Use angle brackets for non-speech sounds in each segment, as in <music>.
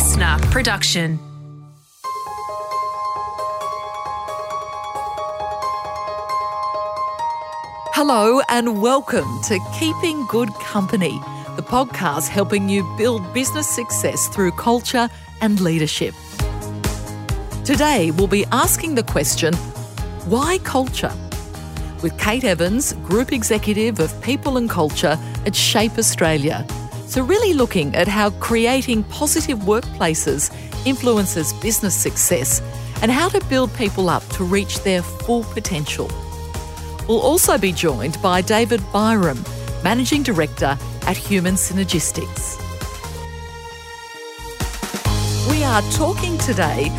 listener production. Hello, and welcome to Keeping Good Company, the podcast helping you build business success through culture and leadership. Today, we'll be asking the question why culture? With Kate Evans, Group Executive of People and Culture at Shape Australia. So, really looking at how creating positive workplaces influences business success and how to build people up to reach their full potential. We'll also be joined by David Byrum, Managing Director at Human Synergistics. We are talking today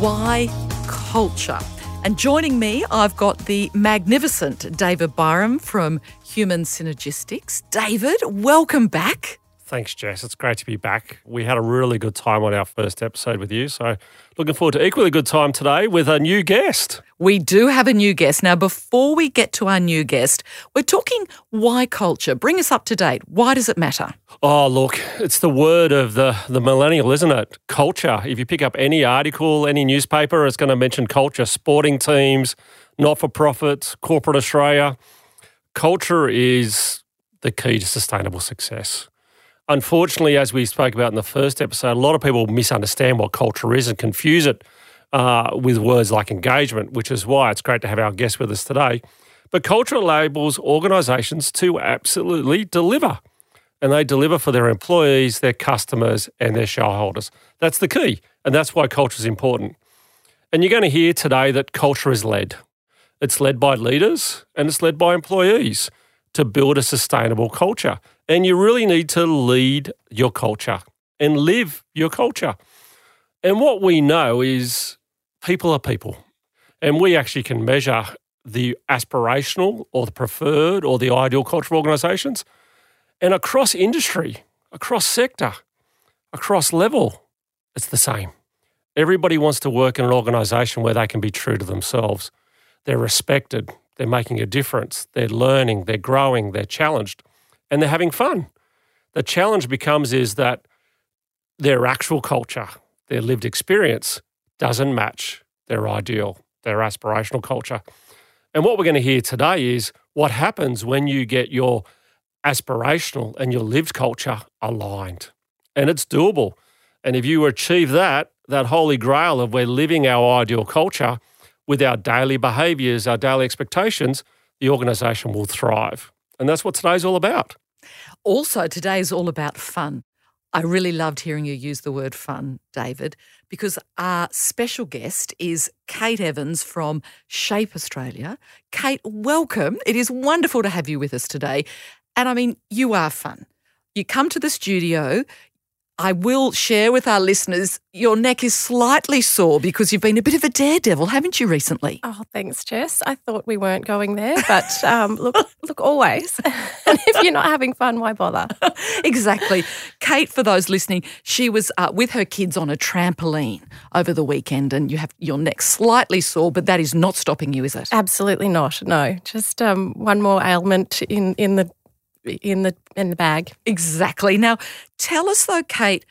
why culture. And joining me, I've got the magnificent David Byrum from Human Synergistics. David, welcome back. Thanks, Jess. It's great to be back. We had a really good time on our first episode with you. So, looking forward to equally good time today with a new guest. We do have a new guest. Now, before we get to our new guest, we're talking why culture. Bring us up to date. Why does it matter? Oh, look, it's the word of the, the millennial, isn't it? Culture. If you pick up any article, any newspaper, it's going to mention culture, sporting teams, not for profits, corporate Australia. Culture is the key to sustainable success. Unfortunately, as we spoke about in the first episode, a lot of people misunderstand what culture is and confuse it uh, with words like engagement, which is why it's great to have our guest with us today. But culture enables organisations to absolutely deliver, and they deliver for their employees, their customers, and their shareholders. That's the key, and that's why culture is important. And you're going to hear today that culture is led. It's led by leaders and it's led by employees to build a sustainable culture. And you really need to lead your culture and live your culture. And what we know is people are people. And we actually can measure the aspirational or the preferred or the ideal culture of organizations. And across industry, across sector, across level, it's the same. Everybody wants to work in an organization where they can be true to themselves. They're respected, they're making a difference, they're learning, they're growing, they're challenged, and they're having fun. The challenge becomes is that their actual culture, their lived experience doesn't match their ideal, their aspirational culture. And what we're going to hear today is what happens when you get your aspirational and your lived culture aligned. And it's doable. And if you achieve that, that holy grail of we're living our ideal culture with our daily behaviors, our daily expectations, the organization will thrive. And that's what today's all about. Also, today is all about fun. I really loved hearing you use the word fun, David, because our special guest is Kate Evans from Shape Australia. Kate, welcome. It is wonderful to have you with us today. And I mean, you are fun. You come to the studio, I will share with our listeners your neck is slightly sore because you've been a bit of a daredevil, haven't you, recently? Oh, thanks, Jess. I thought we weren't going there, but um, look, look, always. <laughs> and if you're not having fun, why bother? <laughs> exactly. Kate, for those listening, she was uh, with her kids on a trampoline over the weekend, and you have your neck slightly sore, but that is not stopping you, is it? Absolutely not. No, just um, one more ailment in in the in the in the bag. Exactly. Now, tell us though, Kate,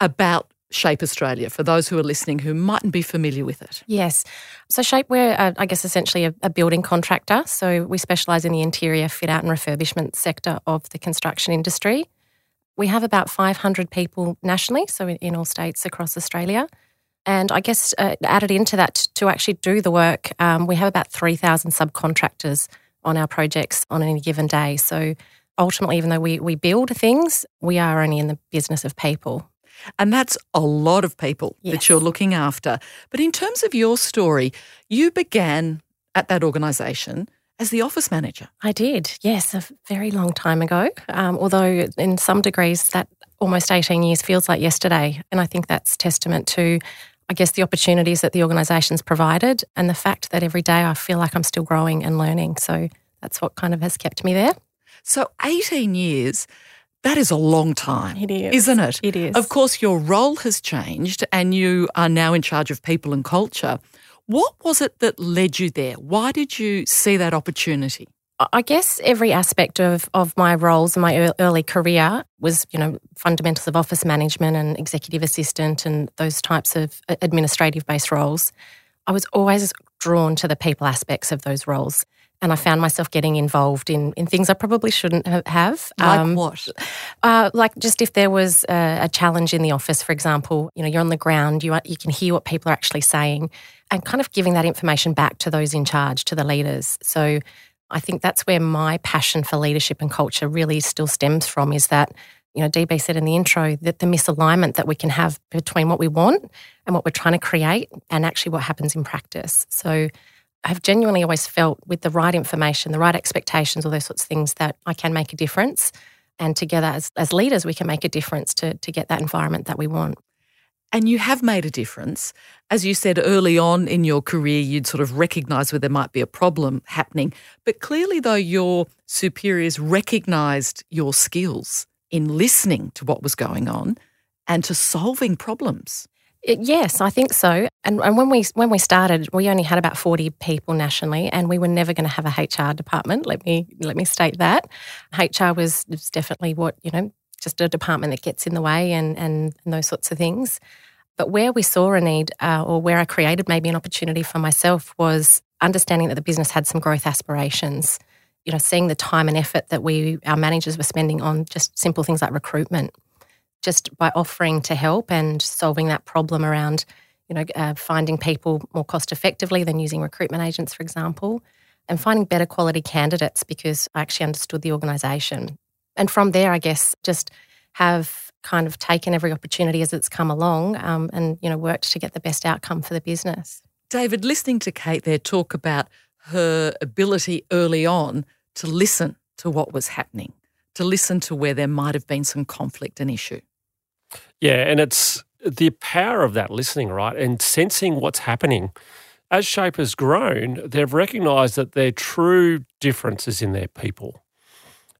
about Shape Australia for those who are listening who mightn't be familiar with it. Yes. So Shape, we're uh, I guess essentially a, a, building contractor. So we specialise in the interior fit out and refurbishment sector of the construction industry. We have about 500 people nationally, so in, in all states across Australia. And I guess uh, added into that to actually do the work, um, we have about 3,000 subcontractors on our projects on any given day. So ultimately, even though we, we build things, we are only in the business of people. And that's a lot of people yes. that you're looking after. But in terms of your story, you began at that organisation as the office manager. I did, yes, a very long time ago. Um, although, in some degrees, that almost 18 years feels like yesterday. And I think that's testament to, I guess, the opportunities that the organisation's provided and the fact that every day I feel like I'm still growing and learning. So that's what kind of has kept me there. So 18 years, that is a long time. It is. Isn't it? It is. Of course, your role has changed and you are now in charge of people and culture. What was it that led you there? Why did you see that opportunity? I guess every aspect of, of my roles in my early career was, you know, fundamentals of office management and executive assistant and those types of uh, administrative based roles. I was always drawn to the people aspects of those roles. And I found myself getting involved in, in things I probably shouldn't have. Like um, what? Uh, like just if there was a, a, challenge in the office, for example, you know, you're on the ground, you, are, you can hear what people are actually saying and kind of giving that information back to those in charge, to the leaders. So I think that's where my passion for leadership and culture really still stems from is that, you know, DB said in the intro that the misalignment that we can have between what we want and what we're trying to create and actually what happens in practice. So I've genuinely always felt with the right information, the right expectations, all those sorts of things that I can make a difference. And together as, as leaders, we can make a difference to, to get that environment that we want. And you have made a difference. As you said early on in your career, you'd sort of recognise where there might be a problem happening. But clearly, though, your superiors recognised your skills in listening to what was going on and to solving problems. Yes, I think so. And, and when we when we started, we only had about forty people nationally, and we were never going to have a HR department. Let me let me state that HR was, was definitely what you know, just a department that gets in the way and and, and those sorts of things. But where we saw a need, uh, or where I created maybe an opportunity for myself, was understanding that the business had some growth aspirations. You know, seeing the time and effort that we, our managers, were spending on just simple things like recruitment, just by offering to help and solving that problem around, you know, uh, finding people more cost effectively than using recruitment agents, for example, and finding better quality candidates because I actually understood the organisation. And from there, I guess, just have kind of taken every opportunity as it's come along um, and you know worked to get the best outcome for the business. David, listening to Kate there talk about her ability early on to listen to what was happening, to listen to where there might have been some conflict and issue. Yeah, and it's the power of that listening, right? And sensing what's happening. As Shape has grown, they've recognised that their true difference is in their people.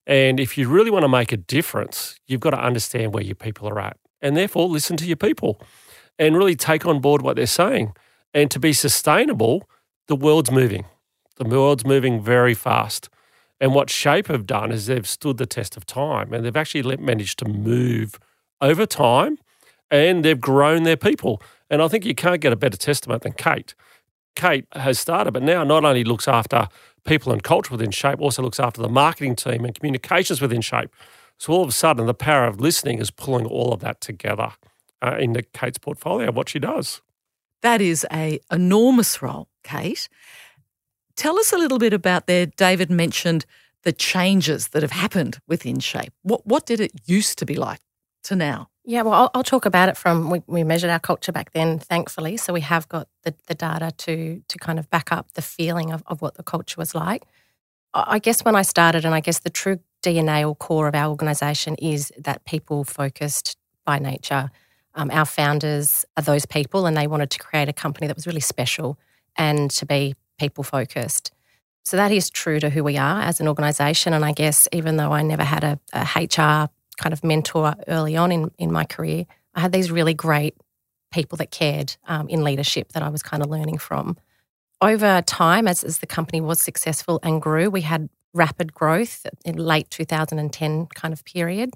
And if you really want to make a difference, you've got to understand where your people are at and therefore listen to your people and really take on board what they're saying. And to be sustainable, the world's moving. The world's moving very fast. And what Shape have done is they've stood the test of time and they've actually managed to move over time and they've grown their people. And I think you can't get a better testament than Kate. Kate has started, but now not only looks after people and culture within Shape also looks after the marketing team and communications within Shape. So all of a sudden, the power of listening is pulling all of that together uh, into Kate's portfolio, what she does. That is a enormous role, Kate. Tell us a little bit about there. David mentioned the changes that have happened within Shape. What what did it used to be like to now? Yeah, well, I'll, I'll, talk about it from we, we, measured our culture back then, thankfully. So we have got the, the data to to kind of back up the feeling of, of what the culture was like. I guess when I started, and I guess the true DNA or core of our organisation is that people focused by nature. Um, our founders are those people, and they wanted to create a company that was really special and to be people focused. So that is true to who we are as an organisation. And I guess even though I never had a, a HR kind of mentor early on in, in my career, I had these really great people that cared um, in leadership that I was kind of learning from. Over time, as, as the company was successful and grew, we had rapid growth in late 2010 kind of period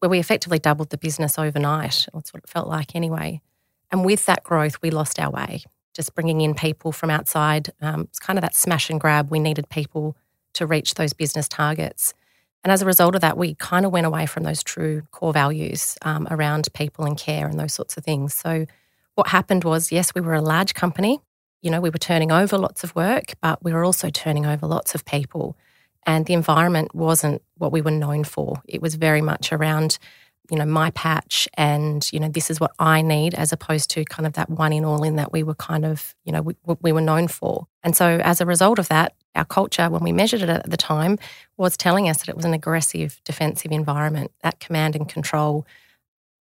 where we effectively doubled the business overnight. That's what it felt like anyway. And with that growth, we lost our way. Just bringing in people from outside, um, it's kind of that smash and grab. We needed people to reach those business targets. And as a result of that, we kind of went away from those true core values um, around people and care and those sorts of things. So, what happened was, yes, we were a large company. You know, we were turning over lots of work, but we were also turning over lots of people. And the environment wasn't what we were known for. It was very much around, you know, my patch and, you know, this is what I need, as opposed to kind of that one in all in that we were kind of, you know, we, we were known for. And so as a result of that, our culture, when we measured it at the time, was telling us that it was an aggressive, defensive environment, that command and control,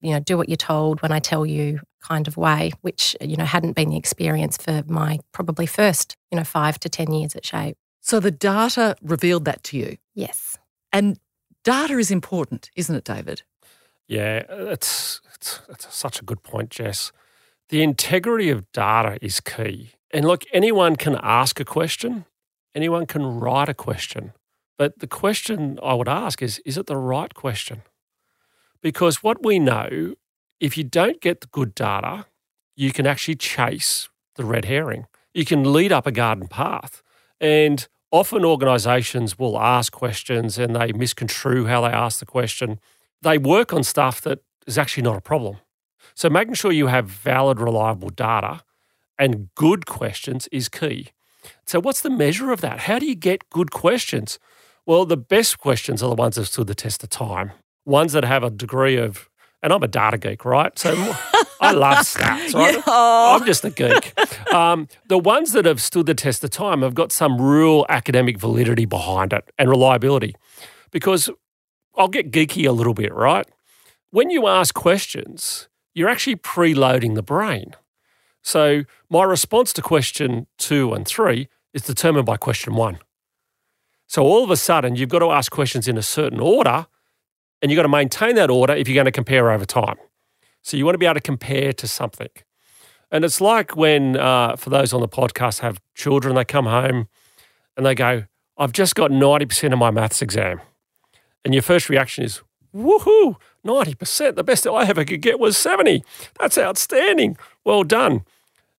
you know, do what you're told when I tell you kind of way, which, you know, hadn't been the experience for my probably first, you know, five to 10 years at Shape. So the data revealed that to you? Yes. And data is important, isn't it, David? Yeah, it's, it's, it's such a good point, Jess. The integrity of data is key. And look, anyone can ask a question anyone can write a question. But the question I would ask is is it the right question? Because what we know, if you don't get the good data, you can actually chase the red herring. You can lead up a garden path. And often organizations will ask questions and they misconstrue how they ask the question. They work on stuff that is actually not a problem. So making sure you have valid, reliable data and good questions is key. So, what's the measure of that? How do you get good questions? Well, the best questions are the ones that stood the test of time, ones that have a degree of, and I'm a data geek, right? So I love <laughs> stats, right? Yeah. I'm just a geek. Um, the ones that have stood the test of time have got some real academic validity behind it and reliability. Because I'll get geeky a little bit, right? When you ask questions, you're actually preloading the brain. So my response to question two and three is determined by question one. So all of a sudden, you've got to ask questions in a certain order, and you've got to maintain that order if you're going to compare over time. So you want to be able to compare to something. And it's like when, uh, for those on the podcast, have children, they come home and they go, I've just got 90% of my maths exam. And your first reaction is, woohoo, 90%. The best I ever could get was 70. That's outstanding. Well done.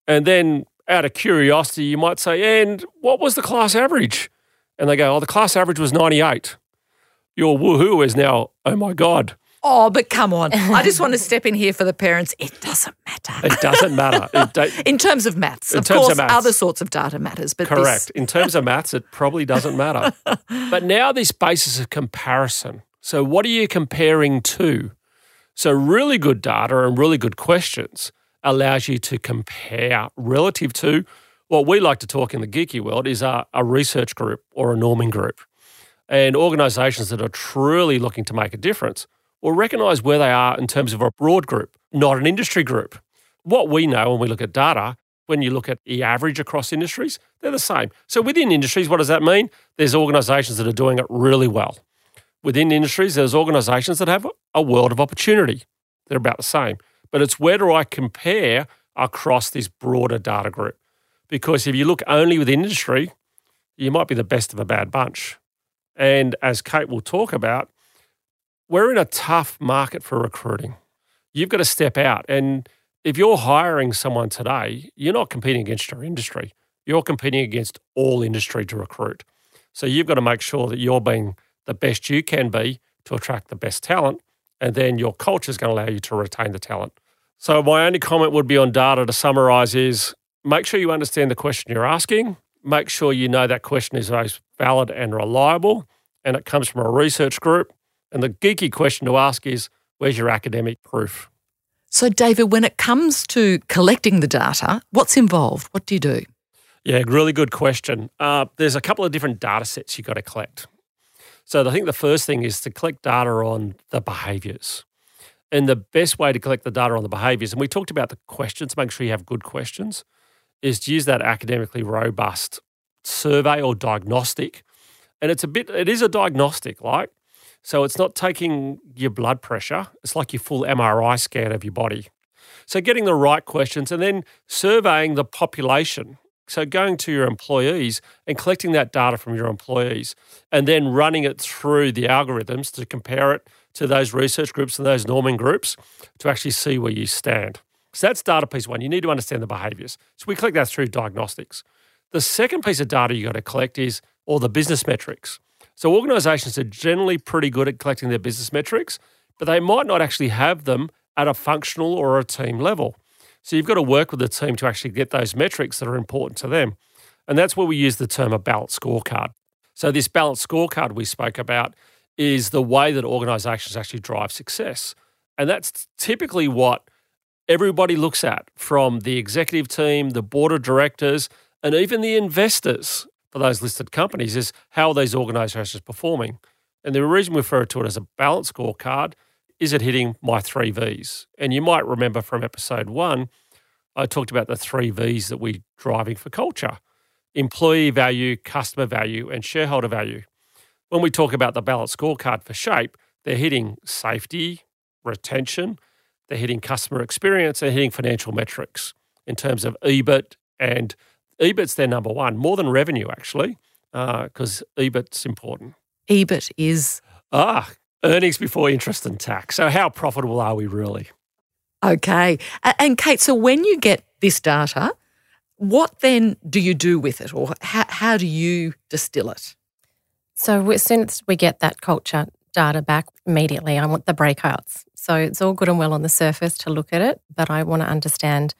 And then out of curiosity, you might say, and what was the class average? And they go, oh, the class average was 98. Your woohoo is now, oh my God, Oh, but come on. I just want to step in here for the parents. It doesn't matter. It doesn't matter. <laughs> It in terms of maths. In of course, of maths. other sorts of data matters. But Correct. This... in terms of maths, it probably doesn't matter. <laughs> but now this basis of comparison. So what are you comparing to? So really good data and really good questions allows you to compare relative to what we like to talk in the geeky world is a, a research group or a norming group. And organizations that are truly looking to make a difference – or recognise where they are in terms of a broad group, not an industry group. What we know when we look at data, when you look at the average across industries, they're the same. So within industries, what does that mean? There's organisations that are doing it really well. Within industries, there's organisations that have a world of opportunity. They're about the same. But it's where do I compare across this broader data group? Because if you look only within industry, you might be the best of a bad bunch. And as Kate will talk about, we're in a tough market for recruiting. You've got to step out. And if you're hiring someone today, you're not competing against your industry. You're competing against all industry to recruit. So you've got to make sure that you're being the best you can be to attract the best talent. And then your culture is going to allow you to retain the talent. So my only comment would be on data to summarize is make sure you understand the question you're asking. Make sure you know that question is both valid and reliable. And it comes from a research group and the geeky question to ask is where's your academic proof? So, David, when it comes to collecting the data, what's involved? What do you do? Yeah, really good question. Uh, there's a couple of different data sets you've got to collect. So, I think the first thing is to collect data on the behaviors. And the best way to collect the data on the behaviors, and we talked about the questions, make sure you have good questions, is to use that academically robust survey or diagnostic. And it's a bit, it is a diagnostic, like so it's not taking your blood pressure, it's like your full MRI scan of your body. So getting the right questions and then surveying the population. So going to your employees and collecting that data from your employees and then running it through the algorithms to compare it to those research groups and those norming groups to actually see where you stand. So that's data piece one. You need to understand the behaviors. So we collect that through diagnostics. The second piece of data you got to collect is all the business metrics. So organizations are generally pretty good at collecting their business metrics, but they might not actually have them at a functional or a team level. So you've got to work with the team to actually get those metrics that are important to them. And that's where we use the term a balanced scorecard. So this balanced scorecard we spoke about is the way that organizations actually drive success. And that's typically what everybody looks at from the executive team, the board of directors, and even the investors for those listed companies is how are these organisations performing? And the reason we refer to it as a balance scorecard is it hitting my three V's? And you might remember from episode one, I talked about the three V's that we're driving for culture employee value, customer value, and shareholder value. When we talk about the balance scorecard for SHAPE, they're hitting safety, retention, they're hitting customer experience, they're hitting financial metrics in terms of EBIT and EBIT's their number one, more than revenue actually, because uh, EBIT's important. EBIT is? Ah, earnings before interest and tax. So, how profitable are we really? Okay. And Kate, so when you get this data, what then do you do with it or how, how do you distill it? So, as soon as we get that culture data back immediately, I want the breakouts. So, it's all good and well on the surface to look at it, but I want to understand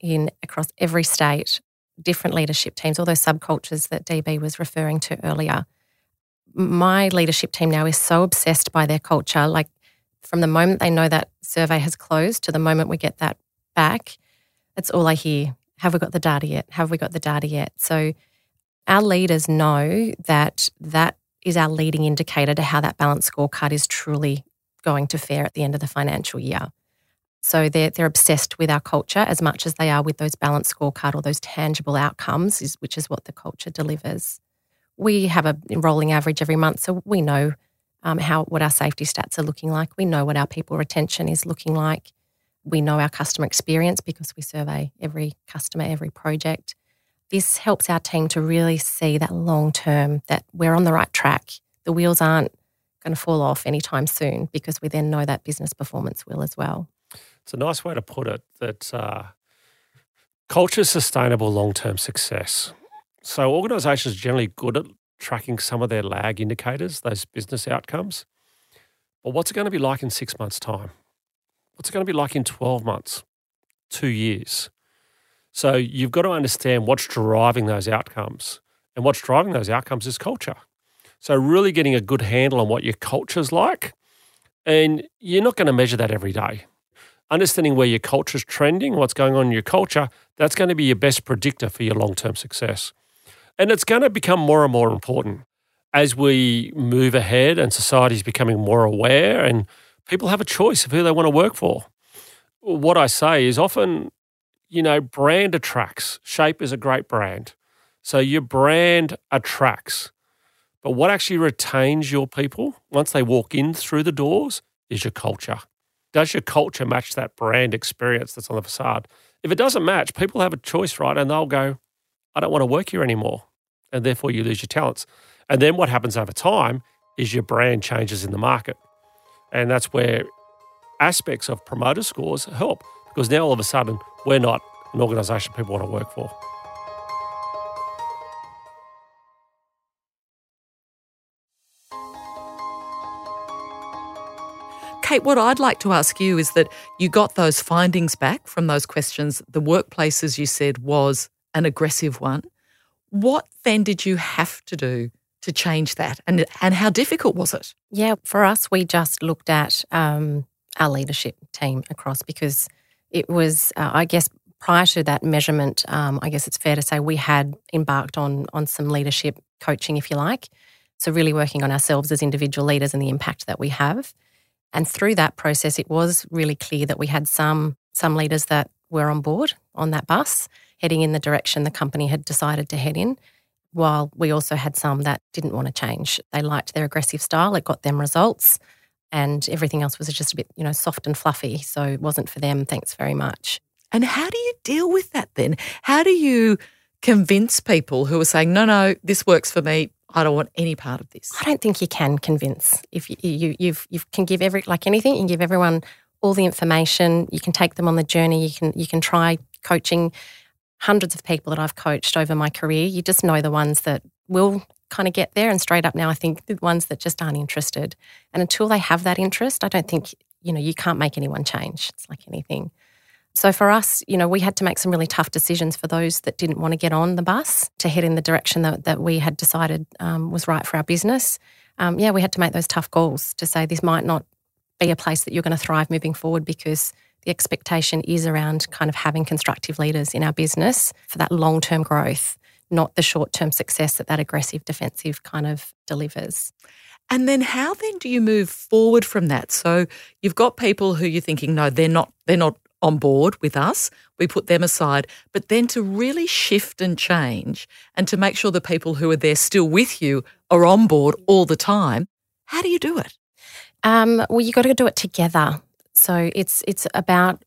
in across every state, different leadership teams, all those subcultures that DB was referring to earlier. My leadership team now is so obsessed by their culture. Like from the moment they know that survey has closed to the moment we get that back, it's all I hear. Have we got the data yet? Have we got the data yet? So our leaders know that that is our leading indicator to how that balance scorecard is truly going to fare at the end of the financial year. So they're, they're obsessed with our culture as much as they are with those balance scorecard or those tangible outcomes, is, which is what the culture delivers. We have a rolling average every month, so we know um, how what our safety stats are looking like. We know what our people retention is looking like. We know our customer experience because we survey every customer, every project. This helps our team to really see that long term that we're on the right track. The wheels aren't going to fall off anytime soon because we then know that business performance will as well. It's a nice way to put it that uh, culture is sustainable long term success. So organisations are generally good at tracking some of their lag indicators, those business outcomes. But what's it going to be like in six months' time? What's it going to be like in 12 months, two years? So you've got to understand what's driving those outcomes. And what's driving those outcomes is culture. So, really getting a good handle on what your culture's like. And you're not going to measure that every day understanding where your culture is trending, what's going on in your culture, that's going to be your best predictor for your long term success. And it's going to become more and more important as we move ahead and society is becoming more aware and people have a choice of who they want to work for. What I say is often, you know, brand attracts. Shape is a great brand. So your brand attracts. But what actually retains your people once they walk in through the doors is your culture does your culture match that brand experience that's on the facade? If it doesn't match, people have a choice, right? And they'll go, I don't want to work here anymore. And therefore, you lose your talents. And then what happens over time is your brand changes in the market. And that's where aspects of promoter scores help because now all of a sudden, we're not an organization people want to work for. Kate, what I'd like to ask you is that you got those findings back from those questions. The workplaces you said was an aggressive one. What then did you have to do to change that? And, and how difficult was it? Yeah, for us, we just looked at um, our leadership team across because it was, uh, I guess, prior to that measurement, um, I guess it's fair to say we had embarked on on some leadership coaching, if you like. So really working on ourselves as individual leaders and the impact that we have. And through that process, it was really clear that we had some some leaders that were on board on that bus, heading in the direction the company had decided to head in. While we also had some that didn't want to change. They liked their aggressive style, it got them results, and everything else was just a bit, you know, soft and fluffy. So it wasn't for them. Thanks very much. And how do you deal with that then? How do you convince people who are saying, no, no, this works for me, I don't want any part of this. I don't think you can convince. If you you you've, you can give every like anything, you can give everyone all the information. You can take them on the journey. You can you can try coaching hundreds of people that I've coached over my career. You just know the ones that will kind of get there. And straight up now, I think the ones that just aren't interested. And until they have that interest, I don't think you know you can't make anyone change. It's like anything. So for us, you know, we had to make some really tough decisions for those that didn't want to get on the bus to head in the direction that, that we had decided um, was right for our business. Um, yeah, we had to make those tough calls to say this might not be a place that you're going to thrive moving forward because the expectation is around kind of having constructive leaders in our business for that long term growth, not the short term success that that aggressive defensive kind of delivers. And then how then do you move forward from that? So you've got people who you're thinking, no, they're not they're not on board with us, we put them aside, but then to really shift and change and to make sure the people who are there still with you are on board all the time, how do you do it? Um, well, you've got to do it together. So it's it's about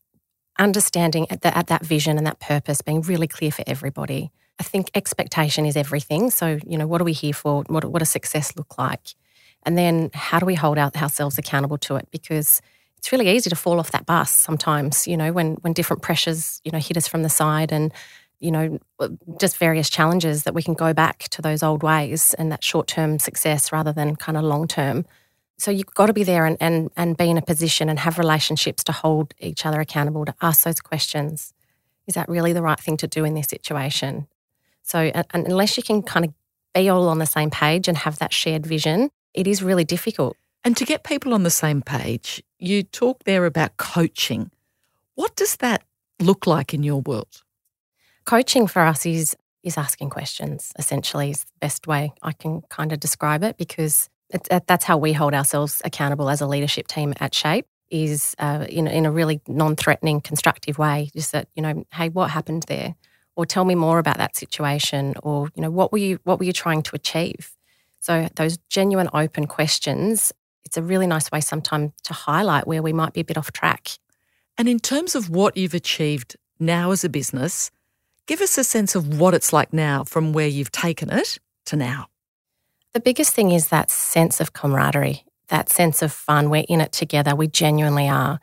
understanding at, the, at that vision and that purpose being really clear for everybody. I think expectation is everything. So you know, what are we here for? What what does success look like? And then how do we hold our, ourselves accountable to it? Because it's really easy to fall off that bus sometimes, you know, when when different pressures, you know, hit us from the side and you know, just various challenges that we can go back to those old ways and that short term success rather than kind of long term. So you've got to be there and, and, and be in a position and have relationships to hold each other accountable, to ask those questions. Is that really the right thing to do in this situation? So, and unless you can kind of be all on the same page and have that shared vision, it is really difficult. And to get people on the same page, you talk there about coaching. What does that look like in your world? Coaching for us is is asking questions. Essentially, is the best way I can kind of describe it because that's how we hold ourselves accountable as a leadership team at Shape. Is uh, in in a really non-threatening, constructive way. Just that you know, hey, what happened there? Or tell me more about that situation. Or you know, what were you what were you trying to achieve? So those genuine, open questions. It's a really nice way sometimes to highlight where we might be a bit off track. And in terms of what you've achieved now as a business, Give us a sense of what it's like now from where you've taken it to now. The biggest thing is that sense of camaraderie, that sense of fun. We're in it together. We genuinely are.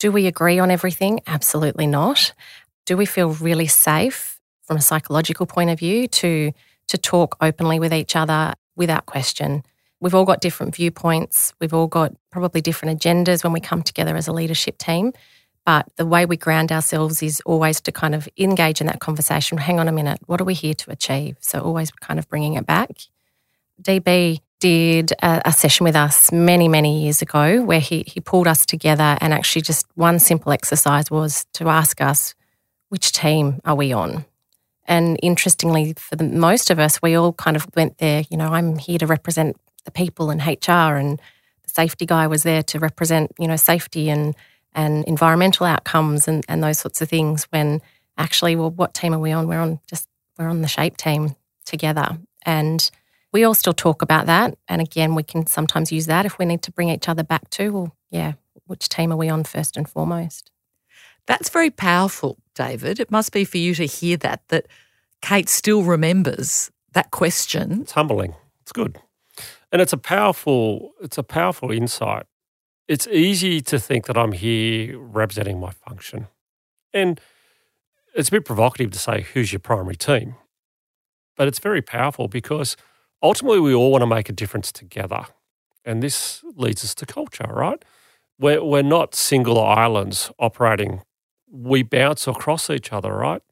Do we agree on everything? Absolutely not. Do we feel really safe from a psychological point of view to, to talk openly with each other without question? We've all got different viewpoints. We've all got probably different agendas when we come together as a leadership team. But the way we ground ourselves is always to kind of engage in that conversation. Hang on a minute, what are we here to achieve? So always kind of bringing it back. DB did a, a, session with us many, many years ago where he, he pulled us together and actually just one simple exercise was to ask us, which team are we on? And interestingly, for the, most of us, we all kind of went there, you know, I'm here to represent the people and HR and the safety guy was there to represent, you know, safety and and environmental outcomes and, and those sorts of things when actually, well, what team are we on? We're on just, we're on the shape team together. And we all still talk about that. And again, we can sometimes use that if we need to bring each other back to, well, yeah, which team are we on first and foremost? That's very powerful, David. It must be for you to hear that, that Kate still remembers that question. It's humbling. It's good. And it's a powerful, it's a powerful insight it's easy to think that I'm here representing my function. And it's a bit provocative to say, who's your primary team? But it's very powerful because ultimately we all want to make a difference together. And this leads us to culture, right? We're, we're not single islands operating, we bounce across each other, right?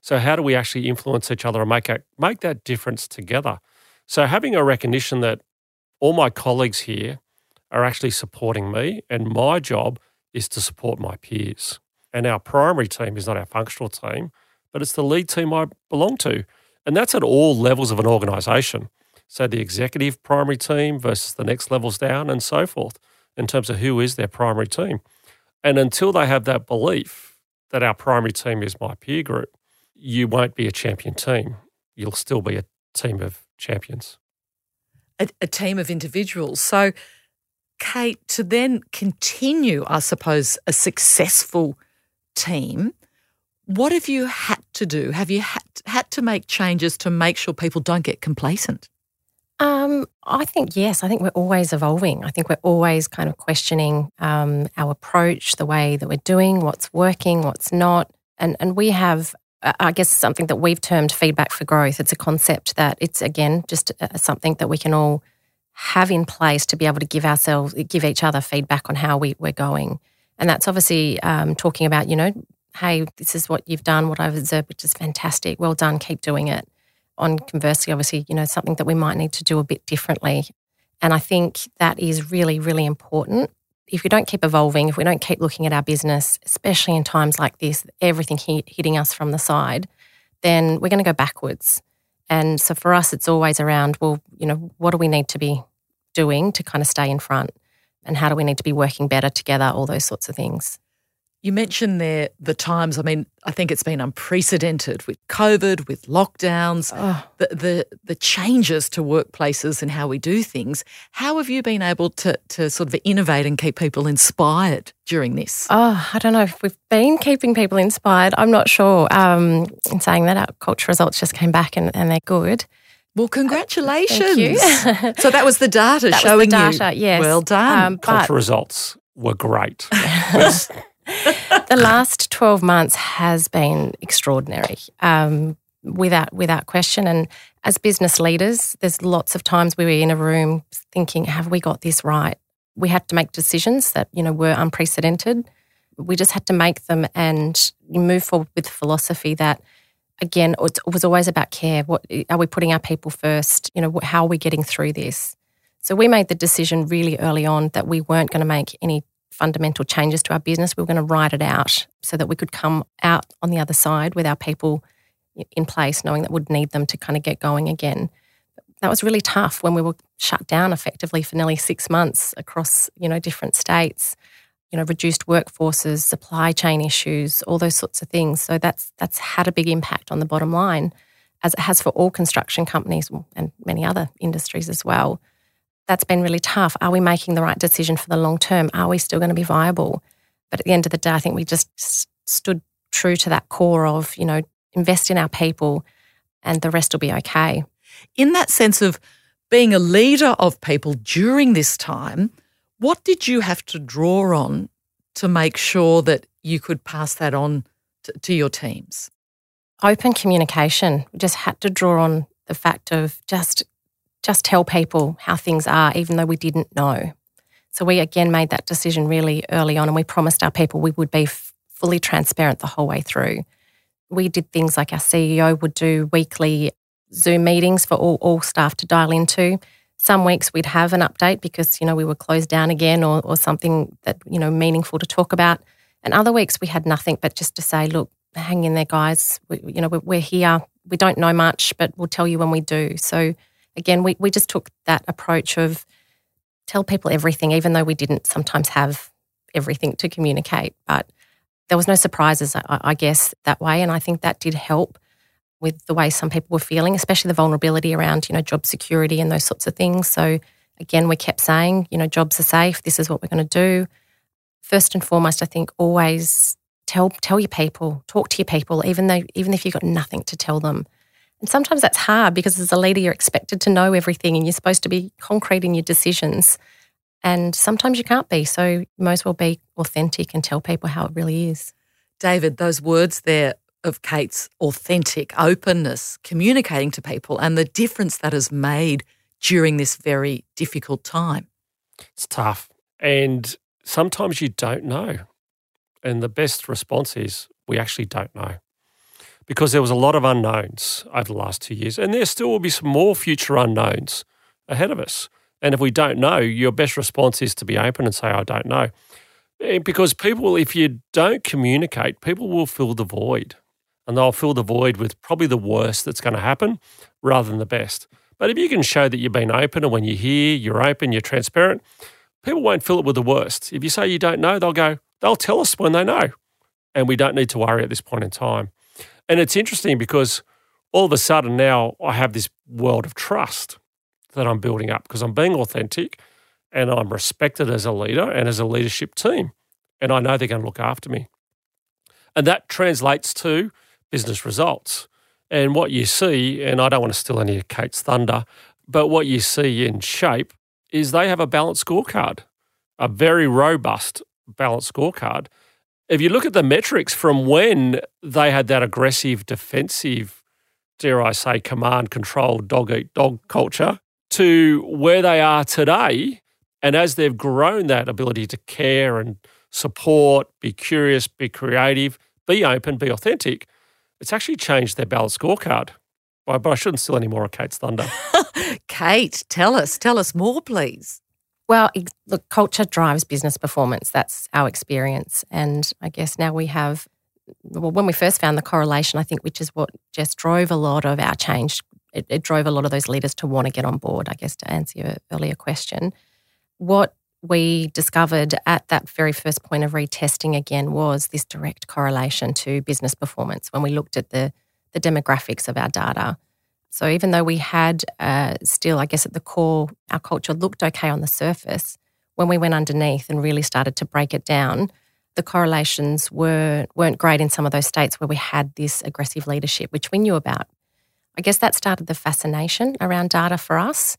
So, how do we actually influence each other and make, a, make that difference together? So, having a recognition that all my colleagues here are actually supporting me, and my job is to support my peers. And our primary team is not our functional team, but it's the lead team I belong to. And that's at all levels of an organisation. So the executive primary team versus the next levels down and so forth in terms of who is their primary team. And until they have that belief that our primary team is my peer group, you won't be a champion team. You'll still be a team of champions. A, a team of individuals. So Kate, to then continue, I suppose, a successful team, what have you had to do? Have you had, had to make changes to make sure people don't get complacent? Um, I think yes. I think we're always evolving. I think we're always kind of questioning um, our approach, the way that we're doing, what's working, what's not, and and we have, uh, I guess, something that we've termed feedback for growth. It's a concept that it's again just uh, something that we can all have in place to be able to give ourselves, give each other feedback on how we, we're going. And that's obviously um, talking about, you know, hey, this is what you've done, what I've observed, which is fantastic. Well done, keep doing it. On conversely, obviously, you know, something that we might need to do a bit differently. And I think that is really, really important. If we don't keep evolving, if we don't keep looking at our business, especially in times like this, everything hitting us from the side, then we're going to go backwards. And so for us, it's always around, well, you know, what do we need to be doing to kind of stay in front? And how do we need to be working better together? All those sorts of things. You mentioned there the times. I mean, I think it's been unprecedented with COVID, with lockdowns, oh. the, the the changes to workplaces and how we do things. How have you been able to to sort of innovate and keep people inspired during this? Oh, I don't know if we've been keeping people inspired. I'm not sure. Um, in saying that, our culture results just came back and, and they're good. Well, congratulations. you. so that was the data <laughs> That was the showing data, you. yes. Well done. Um, Culture results were great. <laughs> Yes. <laughs> the last 12 months has been extraordinary um, without without question. And as business leaders there's lots of times we were in a room thinking have we got this right? We had to make decisions that you know were unprecedented. We just had to make them and move forward with philosophy that again it was always about care. What are we putting our people first? You know how are we getting through this? So we made the decision really early on that we weren't going to make any fundamental changes to our business. We were going to write it out so that we could come out on the other side with our people in place, knowing that we'd need them to kind of get going again. That was really tough when we were shut down effectively for nearly six months across, you know, different states. You know, reduced workforces, supply chain issues, all those sorts of things. So that's that's had a big impact on the bottom line, as it has for all construction companies and many other industries as well that's been really tough. Are we making the right decision for the long term? Are we still going to be viable? But at the end of the day, I think we just stood true to that core of, you know, invest in our people and the rest will be okay. In that sense of being a leader of people during this time, what did you have to draw on to make sure that you could pass that on to, to your teams? Open communication. We just had to draw on the fact of just just tell people how things are, even though we didn't know. So we again made that decision really early on, and we promised our people we would be fully transparent the whole way through. We did things like our CEO would do weekly Zoom meetings for all, all staff to dial into. Some weeks we'd have an update because you know we were closed down again, or, or something that you know meaningful to talk about. And other weeks we had nothing but just to say, look, hang in there, guys. We, you know we're here. We don't know much, but we'll tell you when we do. So again, we, we just took that approach of tell people everything, even though we didn't sometimes have everything to communicate. But there was no surprises, I, I guess, that way. And I think that did help with the way some people were feeling, especially the vulnerability around, you know, job security and those sorts of things. So again, we kept saying, you know, jobs are safe. This is what we're going to do. First and foremost, I think always tell tell your people, talk to your people, even though even if you've got nothing to tell them. And sometimes that's hard because as a leader, you're expected to know everything and you're supposed to be concrete in your decisions. And sometimes you can't be. So you might as well be authentic and tell people how it really is. David, those words there of Kate's authentic openness, communicating to people, and the difference that has made during this very difficult time. It's tough. And sometimes you don't know. And the best response is we actually don't know because there was a lot of unknowns over the last two years, and there still will be some more future unknowns ahead of us. And if we don't know, your best response is to be open and say, I don't know. Eh, because people, if you don't communicate, people will fill the void. And they'll fill the void with probably the worst that's going to happen rather than the best. But if you can show that you've been open and when you hear, you're open, you're transparent, people won't fill it with the worst. If you say you don't know, they'll go, they'll tell us when they know. And we don't need to worry at this point in time. And it's interesting because all of a sudden now I have this world of trust that I'm building up because I'm being authentic and I'm respected as a leader and as a leadership team. And I know they're going to look after me. And that translates to business results. And what you see, and I don't want to steal any of Kate's thunder, but what you see in shape is they have a balanced scorecard, a very robust balanced scorecard if you look at the metrics from when they had that aggressive, defensive, dare I say, command control, dog eat dog culture to where they are today, and as they've grown that ability to care and support, be curious, be creative, be open, be authentic, it's actually changed their balanced scorecard. But I shouldn't steal any more of Kate's thunder. <laughs> Kate, tell us, tell us more, please. Well, look, culture drives business performance. That's our experience. And I guess now we have, well, when we first found the correlation, I think, which is what just drove a lot of our change, it, it drove a lot of those leaders to want to get on board, I guess, to answer your earlier question. What we discovered at that very first point of retesting again was this direct correlation to business performance when we looked at the, the demographics of our data. So even though we had uh, still, I guess at the core, our culture looked okay on the surface, when we went underneath and really started to break it down, the correlations were weren't great in some of those states where we had this aggressive leadership, which we knew about. I guess that started the fascination around data for us.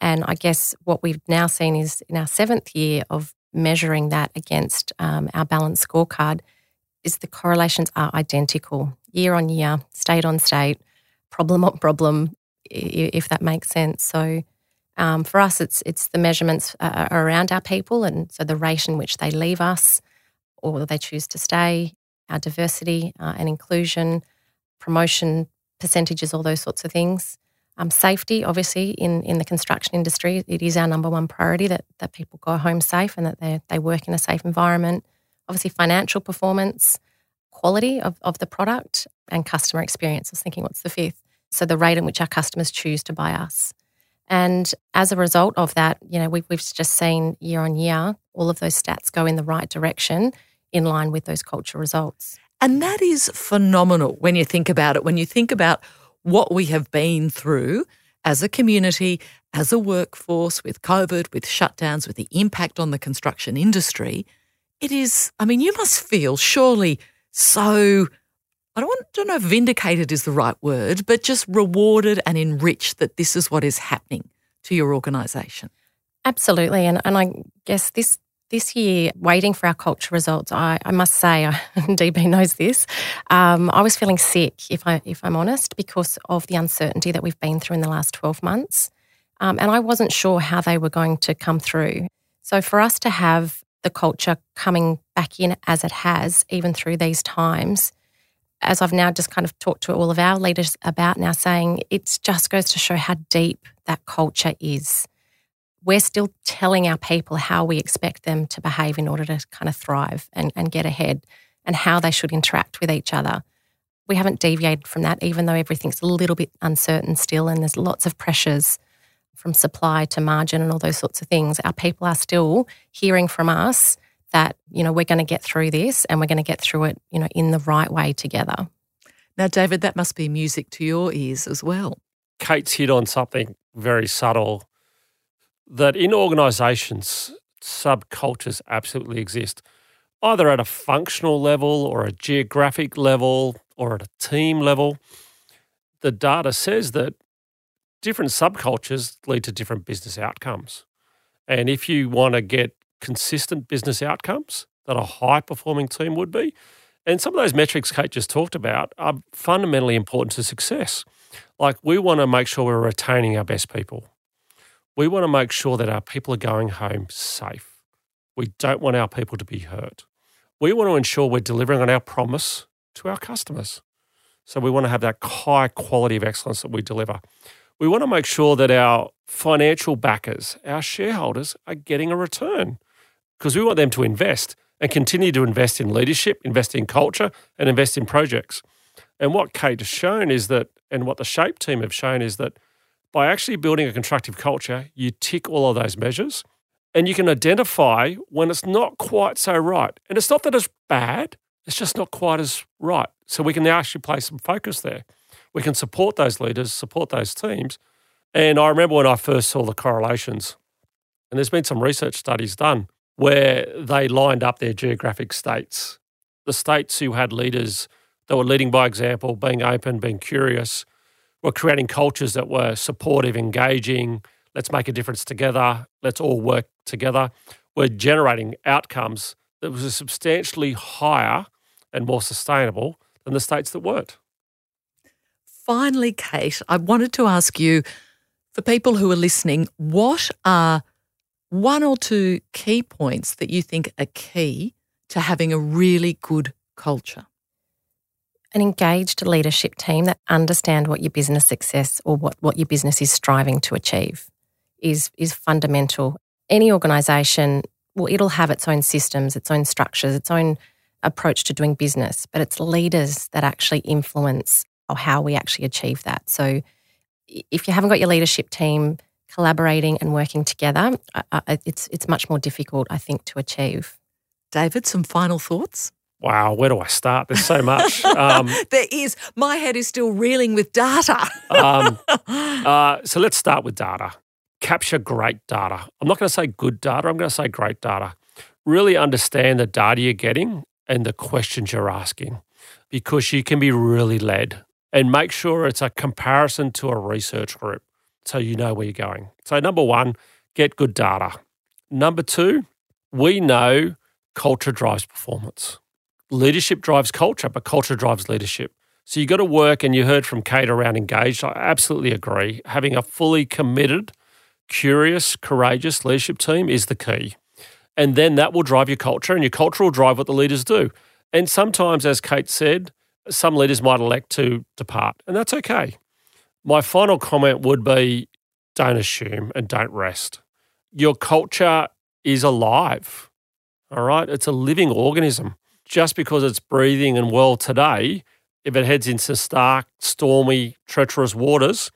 And I guess what we've now seen is in our seventh year of measuring that against um, our balance scorecard is the correlations are identical year on year, state on state, problem on problem, if that makes sense. So um, for us, it's it's the measurements uh, around our people, and so the rate in which they leave us or they choose to stay, our diversity uh, and inclusion, promotion percentages, all those sorts of things. Um, safety, obviously, in, in the construction industry, it is our number one priority that, that people go home safe and that they, they work in a safe environment. Obviously, financial performance, quality of, of the product, and customer experience. I was thinking, what's the fifth? So, the rate in which our customers choose to buy us. And as a result of that, you know, we've, we've just seen year on year all of those stats go in the right direction in line with those culture results. And that is phenomenal when you think about it. When you think about what we have been through as a community, as a workforce, with COVID, with shutdowns, with the impact on the construction industry, it is, I mean, you must feel surely so, I don't, want, don't know if vindicated is the right word, but just rewarded and enriched that this is what is happening to your organisation. Absolutely. And, and I guess this this year, waiting for our culture results, I, I must say, <laughs> DB knows this. Um, I was feeling sick, if I if I'm honest, because of the uncertainty that we've been through in the last 12 months, um, and I wasn't sure how they were going to come through. So for us to have the culture coming back in as it has, even through these times, as I've now just kind of talked to all of our leaders about now, saying it just goes to show how deep that culture is we're still telling our people how we expect them to behave in order to kind of thrive and, and get ahead and how they should interact with each other. We haven't deviated from that, even though everything's a little bit uncertain still and there's lots of pressures from supply to margin and all those sorts of things. Our people are still hearing from us that, you know, we're going to get through this and we're going to get through it, you know, in the right way together. Now, David, that must be music to your ears as well. Kate's hit on something very subtle that in organisations, subcultures absolutely exist, either at a functional level or a geographic level or at a team level. The data says that different subcultures lead to different business outcomes. And if you want to get consistent business outcomes that a high performing team would be, and some of those metrics Kate just talked about are fundamentally important to success. Like we want to make sure we're retaining our best people we want to make sure that our people are going home safe. We don't want our people to be hurt. We want to ensure we're delivering on our promise to our customers. So we want to have that high quality of excellence that we deliver. We want to make sure that our financial backers, our shareholders, are getting a return because we want them to invest and continue to invest in leadership, invest in culture, and invest in projects. And what Kate has shown is that, and what the SHAPE team have shown is that by actually building a constructive culture, you tick all of those measures and you can identify when it's not quite so right. And it's not that it's bad, it's just not quite as right. So we can now actually place some focus there. We can support those leaders, support those teams. And I remember when I first saw the correlations, and there's been some research studies done where they lined up their geographic states. The states who had leaders that were leading by example, being open, being curious, we're creating cultures that were supportive, engaging. Let's make a difference together. Let's all work together. We're generating outcomes that was substantially higher and more sustainable than the states that weren't. Finally, Kate, I wanted to ask you for people who are listening, what are one or two key points that you think are key to having a really good culture? an engaged leadership team that understand what your business success or what, what your business is striving to achieve is, is fundamental. Any organization, well, it'll have its own systems, its own structures, its own approach to doing business, but it's leaders that actually influence how we actually achieve that. So if you haven't got your leadership team collaborating and working together, it's, it's much more difficult, I think, to achieve. David, some final thoughts? Wow, where do I start? There's so much. <laughs> Um, there is. My head is still reeling with data. um, <laughs> uh, so let's start with data. Capture great data. I'm not going to say good data, I'm going to say great data. Really understand the data you're getting and the questions you're asking because you can be really led and make sure it's a comparison to a research group so you know where you're going. So, number one, get good data. Number two, we know culture drives performance. Leadership drives culture, but culture drives leadership. So you've got to work, and you heard from Kate around engaged. I absolutely agree. Having a fully committed, curious, courageous leadership team is the key. And then that will drive your culture, and your culture will drive what the leaders do. And sometimes, as Kate said, some leaders might elect to depart, and that's okay. My final comment would be don't assume and don't rest. Your culture is alive, all right? It's a living organism. Just because it's breathing and well today, if it heads into stark, stormy, treacherous waters,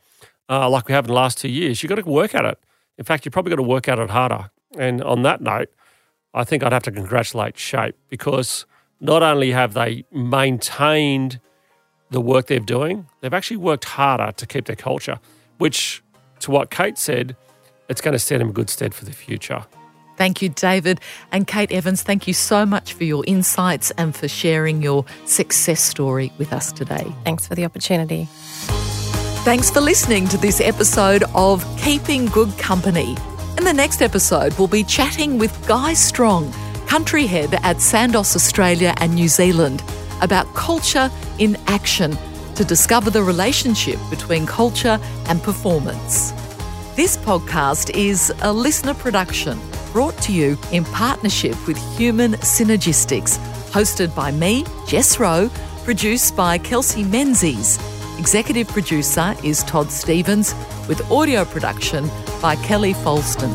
uh, like we have in the last two years, you've got to work at it. In fact, you've probably got to work at it harder. And on that note, I think I'd have to congratulate Shape because not only have they maintained the work they're doing, they've actually worked harder to keep their culture, which, to what Kate said, it's going to stand them a good stead for the future. Thank you, David. And Kate Evans, thank you so much for your insights and for sharing your success story with us today. Thanks for the opportunity. Thanks for listening to this episode of Keeping Good Company. In the next episode, we'll be chatting with Guy Strong, country head at Sandoz Australia and New Zealand, about culture in action to discover the relationship between culture and performance. This podcast is a listener production brought to you in partnership with Human Synergistics, hosted by me, Jess Rowe, produced by Kelsey Menzies. Executive producer is Todd Stevens, with audio production by Kelly Folston.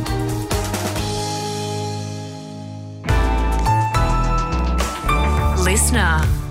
Listener.